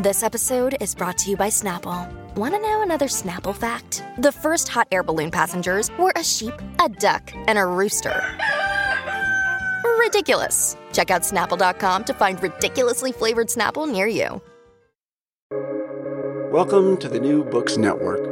This episode is brought to you by Snapple. Want to know another Snapple fact? The first hot air balloon passengers were a sheep, a duck, and a rooster. Ridiculous. Check out snapple.com to find ridiculously flavored Snapple near you. Welcome to the New Books Network.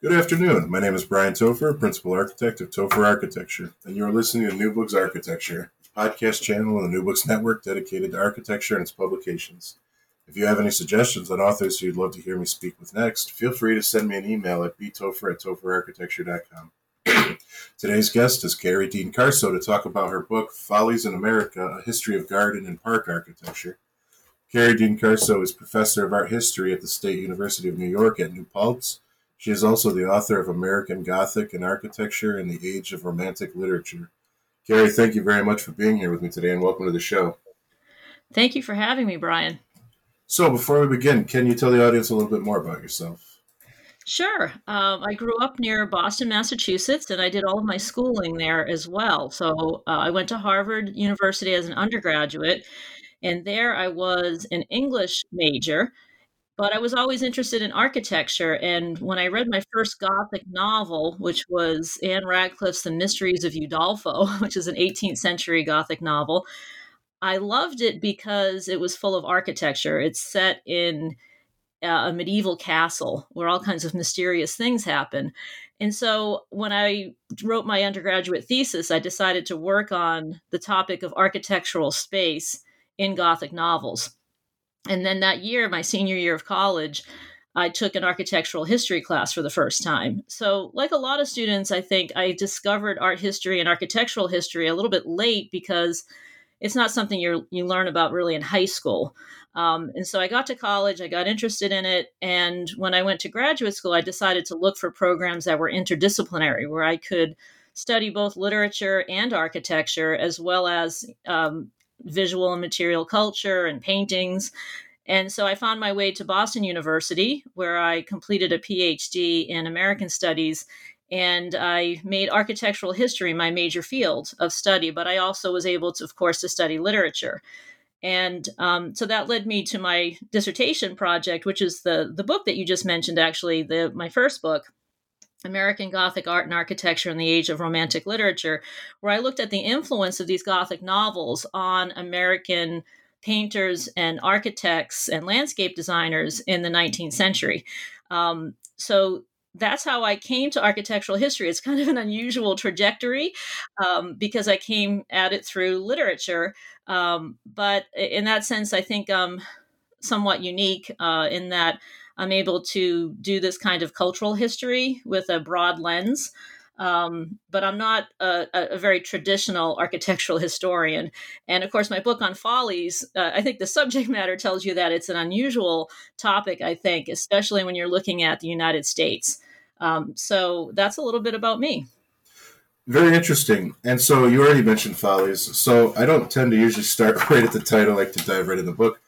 Good afternoon. My name is Brian Topher, Principal Architect of Topher Architecture, and you are listening to New Books Architecture, a podcast channel on the New Books Network dedicated to architecture and its publications. If you have any suggestions on authors you'd love to hear me speak with next, feel free to send me an email at btopher at topherarchitecture.com. Today's guest is Kerry Dean Carso to talk about her book, Follies in America, A History of Garden and Park Architecture. Kerry Dean Carso is Professor of Art History at the State University of New York at New Paltz she is also the author of American Gothic and Architecture in the Age of Romantic Literature. Kerry, thank you very much for being here with me today and welcome to the show. Thank you for having me, Brian. So, before we begin, can you tell the audience a little bit more about yourself? Sure. Um, I grew up near Boston, Massachusetts, and I did all of my schooling there as well. So, uh, I went to Harvard University as an undergraduate, and there I was an English major but I was always interested in architecture. And when I read my first Gothic novel, which was Ann Radcliffe's The Mysteries of Udolpho, which is an 18th century Gothic novel, I loved it because it was full of architecture. It's set in a medieval castle where all kinds of mysterious things happen. And so when I wrote my undergraduate thesis, I decided to work on the topic of architectural space in Gothic novels. And then that year, my senior year of college, I took an architectural history class for the first time. So, like a lot of students, I think I discovered art history and architectural history a little bit late because it's not something you you learn about really in high school. Um, and so I got to college, I got interested in it, and when I went to graduate school, I decided to look for programs that were interdisciplinary, where I could study both literature and architecture, as well as um, visual and material culture and paintings. And so I found my way to Boston University, where I completed a PhD in American Studies. And I made architectural history my major field of study, but I also was able to, of course, to study literature. And um, so that led me to my dissertation project, which is the the book that you just mentioned, actually, the my first book, American Gothic Art and Architecture in the Age of Romantic Literature, where I looked at the influence of these Gothic novels on American painters and architects and landscape designers in the 19th century. Um, so that's how I came to architectural history. It's kind of an unusual trajectory um, because I came at it through literature. Um, but in that sense, I think I'm somewhat unique uh, in that I'm able to do this kind of cultural history with a broad lens. Um, but I'm not a, a, very traditional architectural historian. And of course, my book on follies, uh, I think the subject matter tells you that it's an unusual topic, I think, especially when you're looking at the United States. Um, so that's a little bit about me. Very interesting. And so you already mentioned follies. So I don't tend to usually start right at the title, I like to dive right in the book.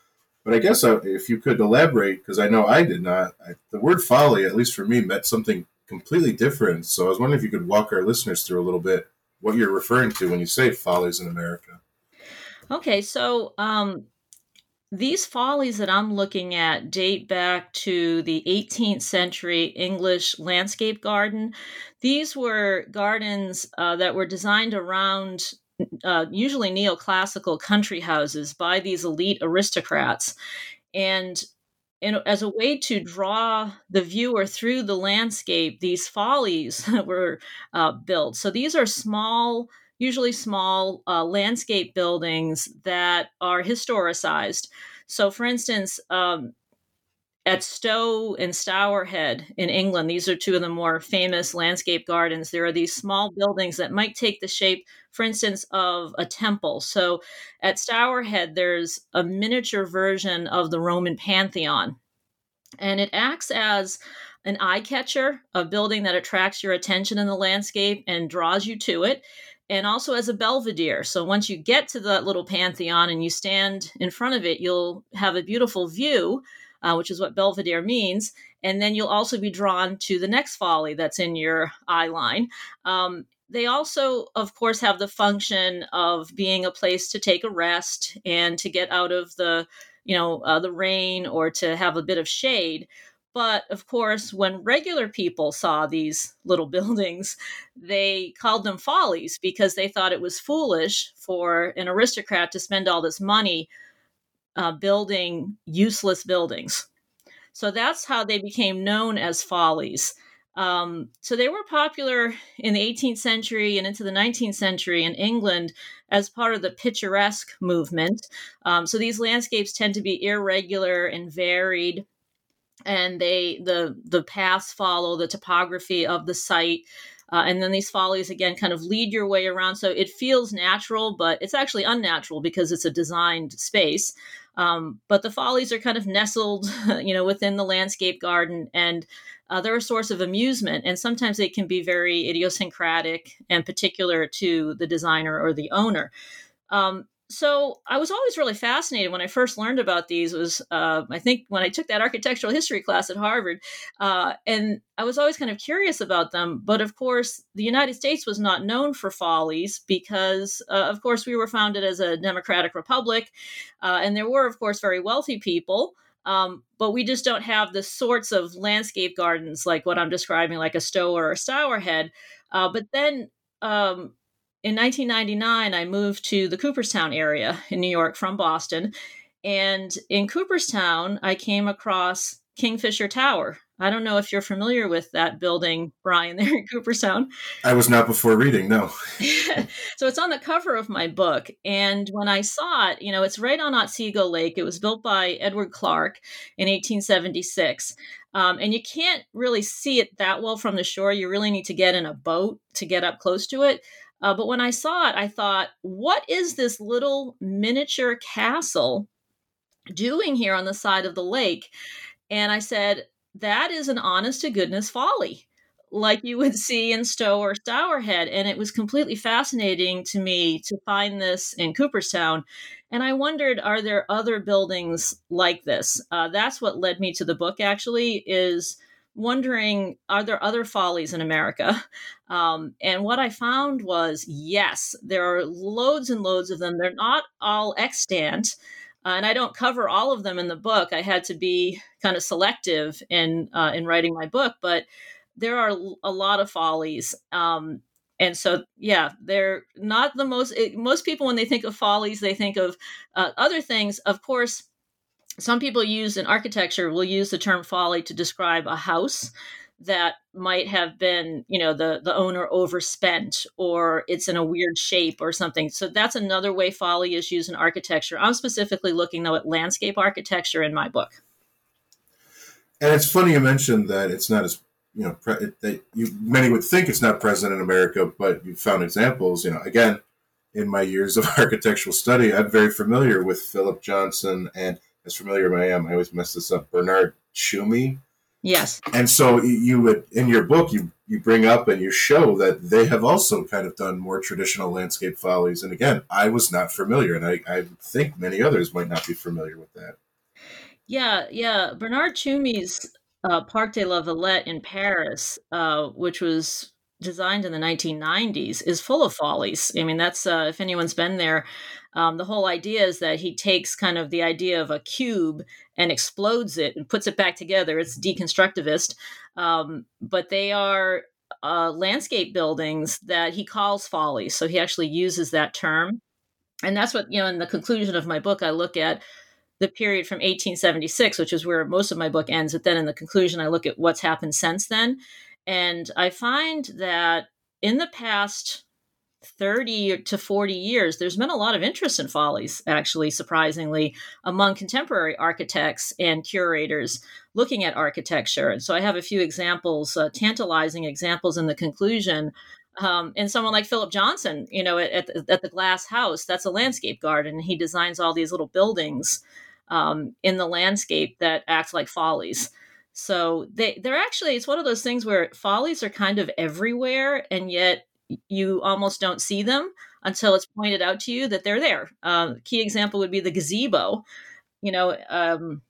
But I guess uh, if you could elaborate, because I know I did not, I, the word folly, at least for me, meant something completely different. So I was wondering if you could walk our listeners through a little bit what you're referring to when you say follies in America. Okay, so um, these follies that I'm looking at date back to the 18th century English landscape garden. These were gardens uh, that were designed around uh, usually neoclassical country houses by these elite aristocrats. And as a way to draw the viewer through the landscape, these follies were uh, built. So these are small, usually small uh, landscape buildings that are historicized. So, for instance, um, at Stowe and Stourhead in England, these are two of the more famous landscape gardens. There are these small buildings that might take the shape, for instance, of a temple. So at Stourhead, there's a miniature version of the Roman Pantheon, and it acts as an eye catcher, a building that attracts your attention in the landscape and draws you to it and also as a belvedere. So once you get to that little pantheon and you stand in front of it, you'll have a beautiful view uh, which is what Belvedere means. And then you'll also be drawn to the next folly that's in your eye line. Um, they also, of course, have the function of being a place to take a rest and to get out of the, you know, uh, the rain or to have a bit of shade. But of course, when regular people saw these little buildings, they called them follies because they thought it was foolish for an aristocrat to spend all this money uh, building useless buildings. So that's how they became known as follies. Um, so they were popular in the 18th century and into the 19th century in England as part of the picturesque movement. Um, so these landscapes tend to be irregular and varied, and they the the paths follow the topography of the site. Uh, and then these follies again kind of lead your way around. So it feels natural, but it's actually unnatural because it's a designed space. Um, but the follies are kind of nestled, you know, within the landscape garden, and uh, they're a source of amusement. And sometimes they can be very idiosyncratic and particular to the designer or the owner. Um, so I was always really fascinated when I first learned about these. Was uh, I think when I took that architectural history class at Harvard, uh, and I was always kind of curious about them. But of course, the United States was not known for follies because, uh, of course, we were founded as a democratic republic, uh, and there were, of course, very wealthy people. Um, but we just don't have the sorts of landscape gardens like what I'm describing, like a Stowe or a Stourhead. Uh, but then um, in 1999, I moved to the Cooperstown area in New York from Boston. And in Cooperstown, I came across Kingfisher Tower. I don't know if you're familiar with that building, Brian, there in Cooperstown. I was not before reading, no. so it's on the cover of my book. And when I saw it, you know, it's right on Otsego Lake. It was built by Edward Clark in 1876. Um, and you can't really see it that well from the shore. You really need to get in a boat to get up close to it. Uh, but when I saw it, I thought, what is this little miniature castle doing here on the side of the lake? And I said, that is an honest to goodness folly, like you would see in Stowe or Stourhead. And it was completely fascinating to me to find this in Cooperstown. And I wondered, are there other buildings like this? Uh, that's what led me to the book, actually, is wondering are there other follies in America? Um, and what I found was yes, there are loads and loads of them. They're not all extant. Uh, and I don't cover all of them in the book. I had to be kind of selective in uh, in writing my book, but there are a lot of follies. Um, and so, yeah, they're not the most. It, most people, when they think of follies, they think of uh, other things. Of course, some people use in architecture will use the term folly to describe a house that might have been you know the the owner overspent or it's in a weird shape or something. So that's another way folly is used in architecture. I'm specifically looking though at landscape architecture in my book. And it's funny you mentioned that it's not as you know pre- that you many would think it's not present in america but you found examples. You know again in my years of architectural study i'm very familiar with philip johnson and as familiar as I am, I always mess this up. Bernard Tschumi. Yes. And so you would in your book you you bring up and you show that they have also kind of done more traditional landscape follies. And again, I was not familiar, and I, I think many others might not be familiar with that. Yeah, yeah. Bernard Tschumi's uh, Parc de la Villette in Paris, uh, which was designed in the 1990s, is full of follies. I mean, that's uh, if anyone's been there, um, the whole idea is that he takes kind of the idea of a cube and explodes it and puts it back together. It's deconstructivist, um, but they are uh, landscape buildings that he calls follies. So he actually uses that term. And that's what, you know, in the conclusion of my book, I look at the period from 1876, which is where most of my book ends. But then in the conclusion, I look at what's happened since then. And I find that in the past 30 to 40 years, there's been a lot of interest in follies, actually, surprisingly, among contemporary architects and curators looking at architecture. And so I have a few examples, uh, tantalizing examples in the conclusion. Um, and someone like Philip Johnson, you know, at, at the Glass House, that's a landscape garden. He designs all these little buildings um, in the landscape that act like follies. So they they're actually it's one of those things where follies are kind of everywhere, and yet you almost don't see them until it's pointed out to you that they're there. Um, key example would be the gazebo. You know, um,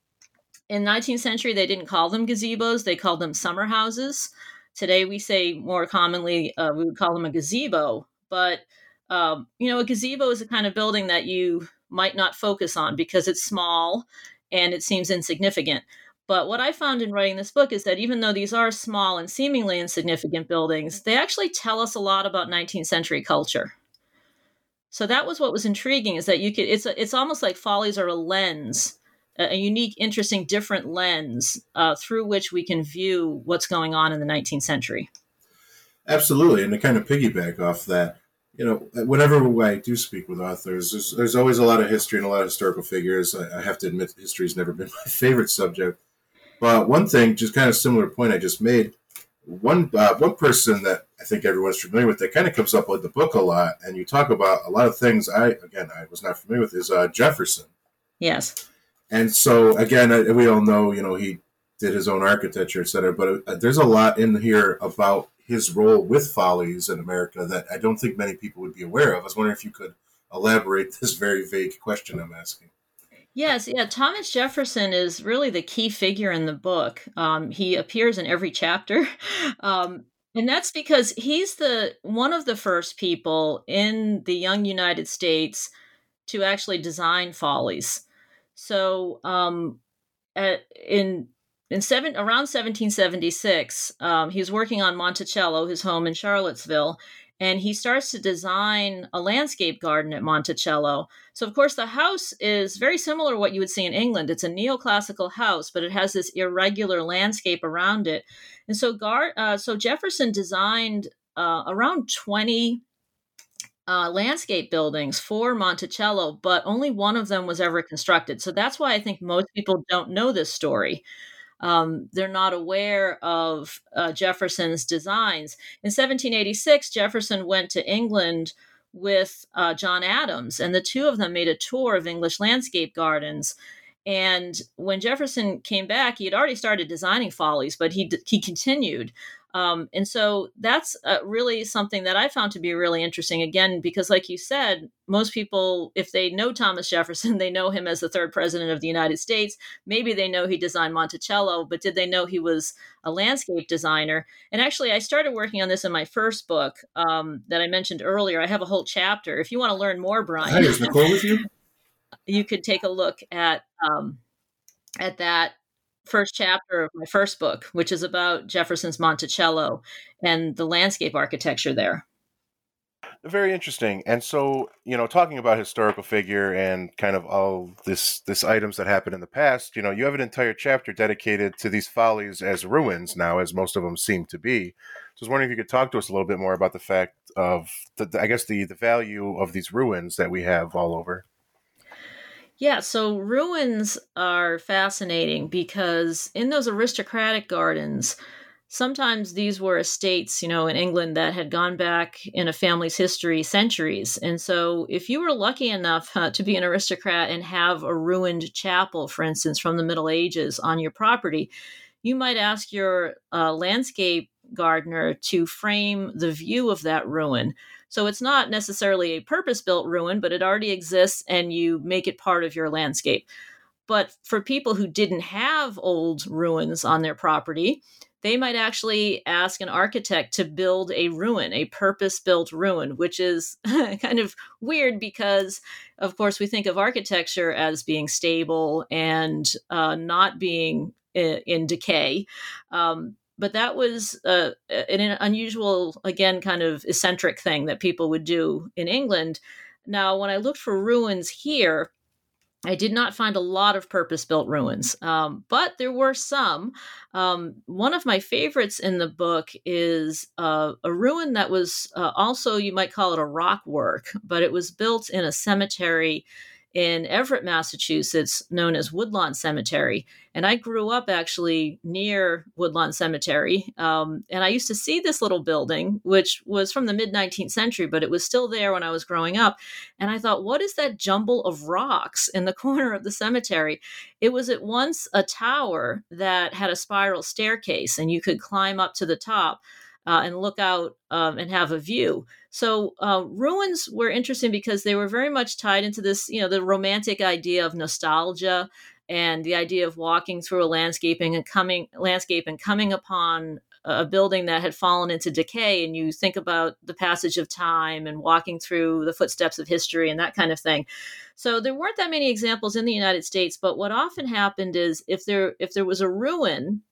in 19th century they didn't call them gazebos; they called them summer houses. Today we say more commonly uh, we would call them a gazebo, but um, you know, a gazebo is a kind of building that you might not focus on because it's small and it seems insignificant. But what I found in writing this book is that even though these are small and seemingly insignificant buildings, they actually tell us a lot about 19th century culture. So that was what was intriguing is that you could it's a, it's almost like follies are a lens, a, unique, interesting, different lens uh, through which we can view what's going on in the 19th century. Absolutely, and to kind of piggyback off that, you know, whenever I do speak with authors, there's, there's always a lot of history and a lot of historical figures. I, I have to admit, history has never been my favorite subject. But one thing, just kind of similar point I just made, one uh, one person that I think everyone's familiar with that kind of comes up with the book a lot, and you talk about a lot of things. I again, I was not familiar with is uh, Jefferson. Yes. And so again, we all know, you know, he did his own architecture, et cetera. But uh, there's a lot in here about his role with Follies in America that I don't think many people would be aware of. I was wondering if you could elaborate this very vague question I'm asking. Yes, yeah. Thomas Jefferson is really the key figure in the book. Um, he appears in every chapter, um, and that's because he's the one of the first people in the young United States to actually design follies. So, um, at, in in seven around 1776, um, he was working on Monticello, his home in Charlottesville, and he starts to design a landscape garden at Monticello. So, of course, the house is very similar to what you would see in England. It's a neoclassical house, but it has this irregular landscape around it. And so, Gar- uh, so Jefferson designed uh, around 20 uh, landscape buildings for Monticello, but only one of them was ever constructed. So that's why I think most people don't know this story um, they're not aware of uh, Jefferson's designs. In 1786, Jefferson went to England with uh, John Adams, and the two of them made a tour of English landscape gardens. And when Jefferson came back, he had already started designing follies, but he he continued. Um, and so that's uh, really something that I found to be really interesting. Again, because like you said, most people, if they know Thomas Jefferson, they know him as the third president of the United States. Maybe they know he designed Monticello, but did they know he was a landscape designer? And actually, I started working on this in my first book um, that I mentioned earlier. I have a whole chapter. If you want to learn more, Brian, Hi, is Nicole with you? you could take a look at um, at that first chapter of my first book, which is about Jefferson's Monticello and the landscape architecture there. Very interesting. And so, you know, talking about historical figure and kind of all this this items that happened in the past, you know, you have an entire chapter dedicated to these follies as ruins now, as most of them seem to be. So I was wondering if you could talk to us a little bit more about the fact of, the, I guess, the the value of these ruins that we have all over. Yeah, so ruins are fascinating because in those aristocratic gardens, sometimes these were estates, you know, in England that had gone back in a family's history centuries. And so if you were lucky enough uh, to be an aristocrat and have a ruined chapel, for instance, from the Middle Ages on your property, you might ask your uh, landscape gardener to frame the view of that ruin so it's not necessarily a purpose built ruin, but it already exists and you make it part of your landscape. But for people who didn't have old ruins on their property, they might actually ask an architect to build a ruin, a purpose built ruin, which is kind of weird because, of course, we think of architecture as being stable and uh, not being in, in decay. Um, but that was uh, an unusual, again, kind of eccentric thing that people would do in England. Now, when I looked for ruins here, I did not find a lot of purpose built ruins, um, but there were some. Um, one of my favorites in the book is uh, a ruin that was uh, also, you might call it a rock work, but it was built in a cemetery in Everett, Massachusetts, known as Woodlawn Cemetery. And I grew up actually near Woodlawn Cemetery. Um, and I used to see this little building, which was from the mid 19th century, but it was still there when I was growing up. And I thought, what is that jumble of rocks in the corner of the cemetery? It was at once a tower that had a spiral staircase, and you could climb up to the top uh, and look out um, and have a view. So uh, ruins were interesting because they were very much tied into this, you know, the romantic idea of nostalgia and the idea of walking through a landscaping and coming landscape and coming upon a building that had fallen into decay and you think about the passage of time and walking through the footsteps of history and that kind of thing so there weren't that many examples in the united states but what often happened is if there if there was a ruin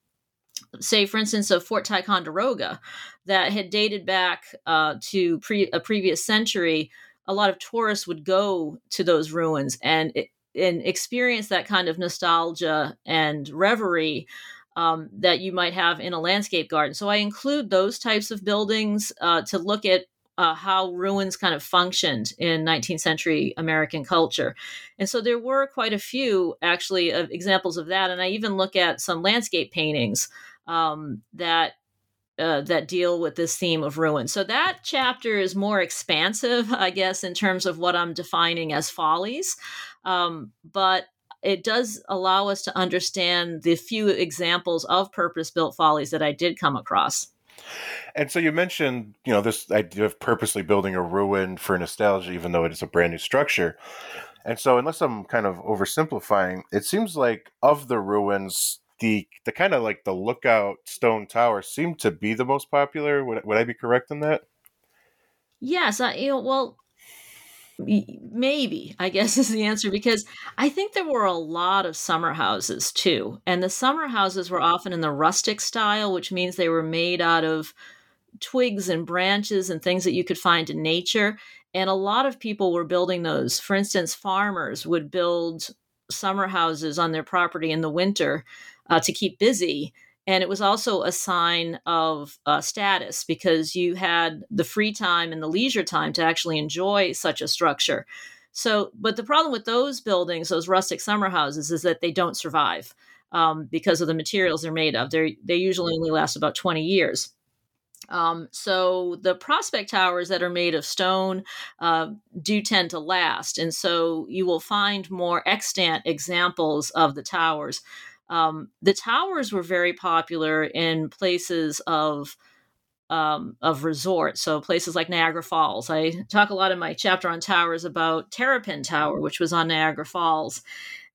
say, for instance, of Fort Ticonderoga that had dated back uh, to pre- a previous century, a lot of tourists would go to those ruins and and experience that kind of nostalgia and reverie um, that you might have in a landscape garden. So I include those types of buildings uh, to look at uh, how ruins kind of functioned in 19th century American culture. And so there were quite a few actually of examples of that. And I even look at some landscape paintings um, that uh, that deal with this theme of ruin. So that chapter is more expansive, I guess, in terms of what I'm defining as follies. Um, but it does allow us to understand the few examples of purpose built follies that I did come across. And so you mentioned, you know, this idea of purposely building a ruin for nostalgia, even though it is a brand new structure. And so, unless I'm kind of oversimplifying, it seems like of the ruins, the the kind of like the lookout stone tower seemed to be the most popular. Would, would I be correct in that? Yes, I, you know, well, maybe I guess is the answer because I think there were a lot of summer houses too, and the summer houses were often in the rustic style, which means they were made out of twigs and branches and things that you could find in nature. And a lot of people were building those. For instance, farmers would build summer houses on their property in the winter uh, to keep busy. And it was also a sign of uh, status because you had the free time and the leisure time to actually enjoy such a structure. So, but the problem with those buildings, those rustic summer houses, is that they don't survive um, because of the materials they're made of. They they usually only last about twenty years. Um, so the prospect towers that are made of stone uh, do tend to last, and so you will find more extant examples of the towers. Um, the towers were very popular in places of um, of resort, so places like Niagara Falls. I talk a lot in my chapter on towers about Terrapin Tower, which was on Niagara Falls.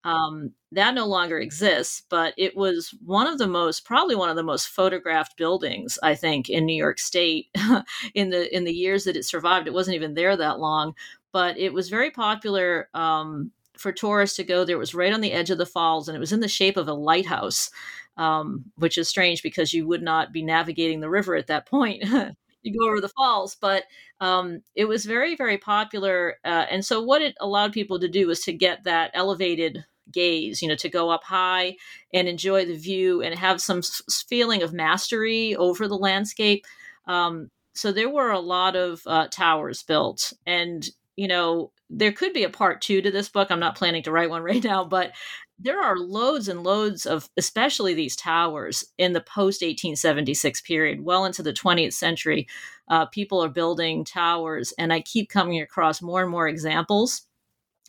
Um, that no longer exists, but it was one of the most, probably one of the most photographed buildings, I think, in New York State in the in the years that it survived. It wasn't even there that long, but it was very popular um, for tourists to go there. It was right on the edge of the falls, and it was in the shape of a lighthouse, um, which is strange because you would not be navigating the river at that point. you go over the falls, but um, it was very, very popular. Uh, and so, what it allowed people to do was to get that elevated gaze, you know, to go up high and enjoy the view and have some feeling of mastery over the landscape. Um, so there were a lot of uh, towers built, and you know, there could be a part two to this book. I'm not planning to write one right now, but there are loads and loads of, especially these towers in the post 1876 period, well into the 20th century. Uh, people are building towers, and I keep coming across more and more examples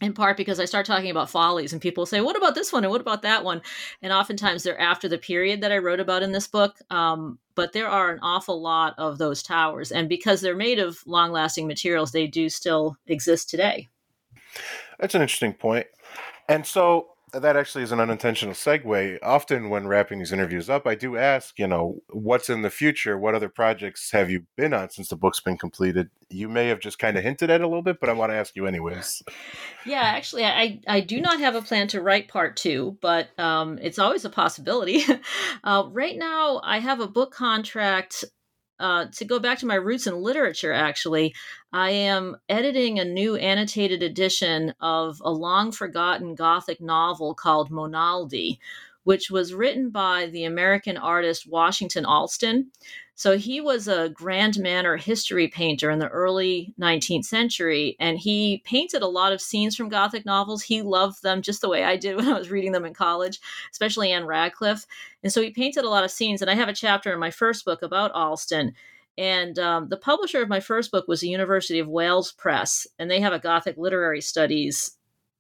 in part because I start talking about follies and people say, what about this one and what about that one? And oftentimes they're after the period that I wrote about in this book. Um, but there are an awful lot of those towers. And because they're made of long lasting materials, they do still exist today. That's an interesting point. And so that actually is an unintentional segue. Often, when wrapping these interviews up, I do ask, you know, what's in the future? What other projects have you been on since the book's been completed? You may have just kind of hinted at a little bit, but I want to ask you anyways. Yeah, actually, I, I do not have a plan to write part two, but um, it's always a possibility. uh, right now, I have a book contract uh, to go back to my roots in literature, actually, I am editing a new annotated edition of a long forgotten Gothic novel called Monaldi, which was written by the American artist Washington Allston. So he was a grand manner history painter in the early 19th century, and he painted a lot of scenes from Gothic novels. He loved them just the way I did when I was reading them in college, especially Ann Radcliffe. And so he painted a lot of scenes. And I have a chapter in my first book about Allston. And um, the publisher of my first book was the University of Wales Press, and they have a Gothic literary studies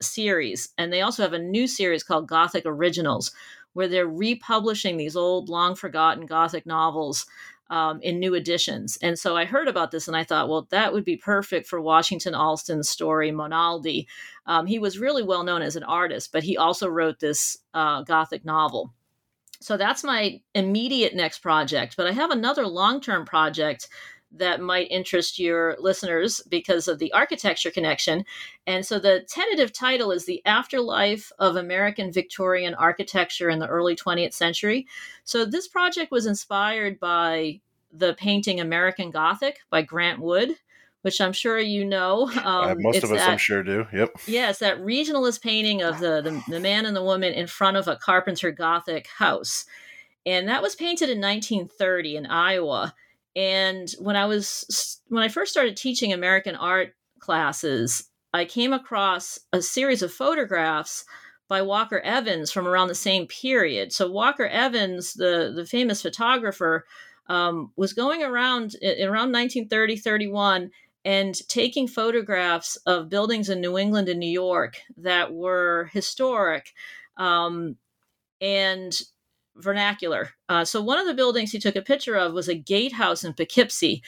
series. And they also have a new series called Gothic Originals, where they're republishing these old, long forgotten Gothic novels um, in new editions. And so I heard about this and I thought, well, that would be perfect for Washington Allston's story, Monaldi. Um, he was really well known as an artist, but he also wrote this uh, Gothic novel. So that's my immediate next project. But I have another long term project that might interest your listeners because of the architecture connection. And so the tentative title is The Afterlife of American Victorian Architecture in the Early 20th Century. So this project was inspired by the painting American Gothic by Grant Wood. Which I'm sure you know. Um, uh, most of us, that, I'm sure, do. Yep. Yes, that regionalist painting of the, the the man and the woman in front of a Carpenter Gothic house, and that was painted in 1930 in Iowa and when I was when I first started teaching American art classes, I came across a series of photographs by Walker Evans from around the same period. So Walker Evans, the the famous photographer, um, was going around around 1930 31 and taking photographs of buildings in New England and New York that were historic. Um, and vernacular. Uh, so one of the buildings he took a picture of was a gatehouse in Poughkeepsie,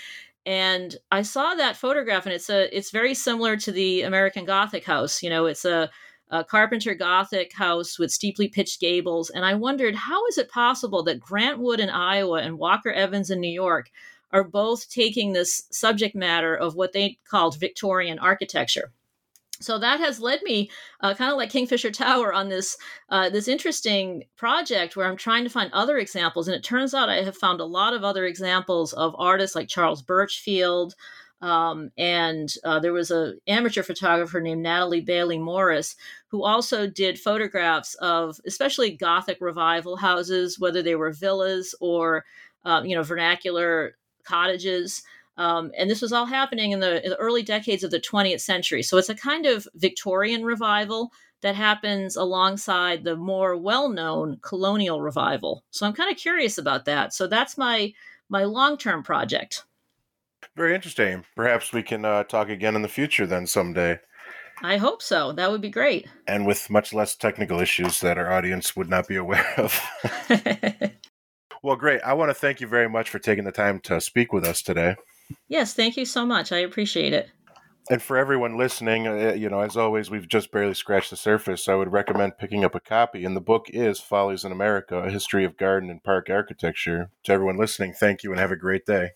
and I saw that photograph, and it's a it's very similar to the American Gothic house. You know, it's a, a Carpenter Gothic house with steeply pitched gables, and I wondered how is it possible that Grant Wood in Iowa and Walker Evans in New York are both taking this subject matter of what they called Victorian architecture so that has led me uh, kind of like kingfisher tower on this uh, this interesting project where i'm trying to find other examples and it turns out i have found a lot of other examples of artists like charles burchfield um, and uh, there was an amateur photographer named natalie bailey morris who also did photographs of especially gothic revival houses whether they were villas or uh, you know vernacular cottages um, and this was all happening in the, in the early decades of the 20th century. So it's a kind of Victorian revival that happens alongside the more well-known colonial revival. So I'm kind of curious about that. So that's my my long-term project. Very interesting. Perhaps we can uh, talk again in the future then someday. I hope so. That would be great. And with much less technical issues that our audience would not be aware of. well, great. I want to thank you very much for taking the time to speak with us today. Yes, thank you so much. I appreciate it. And for everyone listening, uh, you know, as always, we've just barely scratched the surface. I would recommend picking up a copy. And the book is Follies in America A History of Garden and Park Architecture. To everyone listening, thank you and have a great day.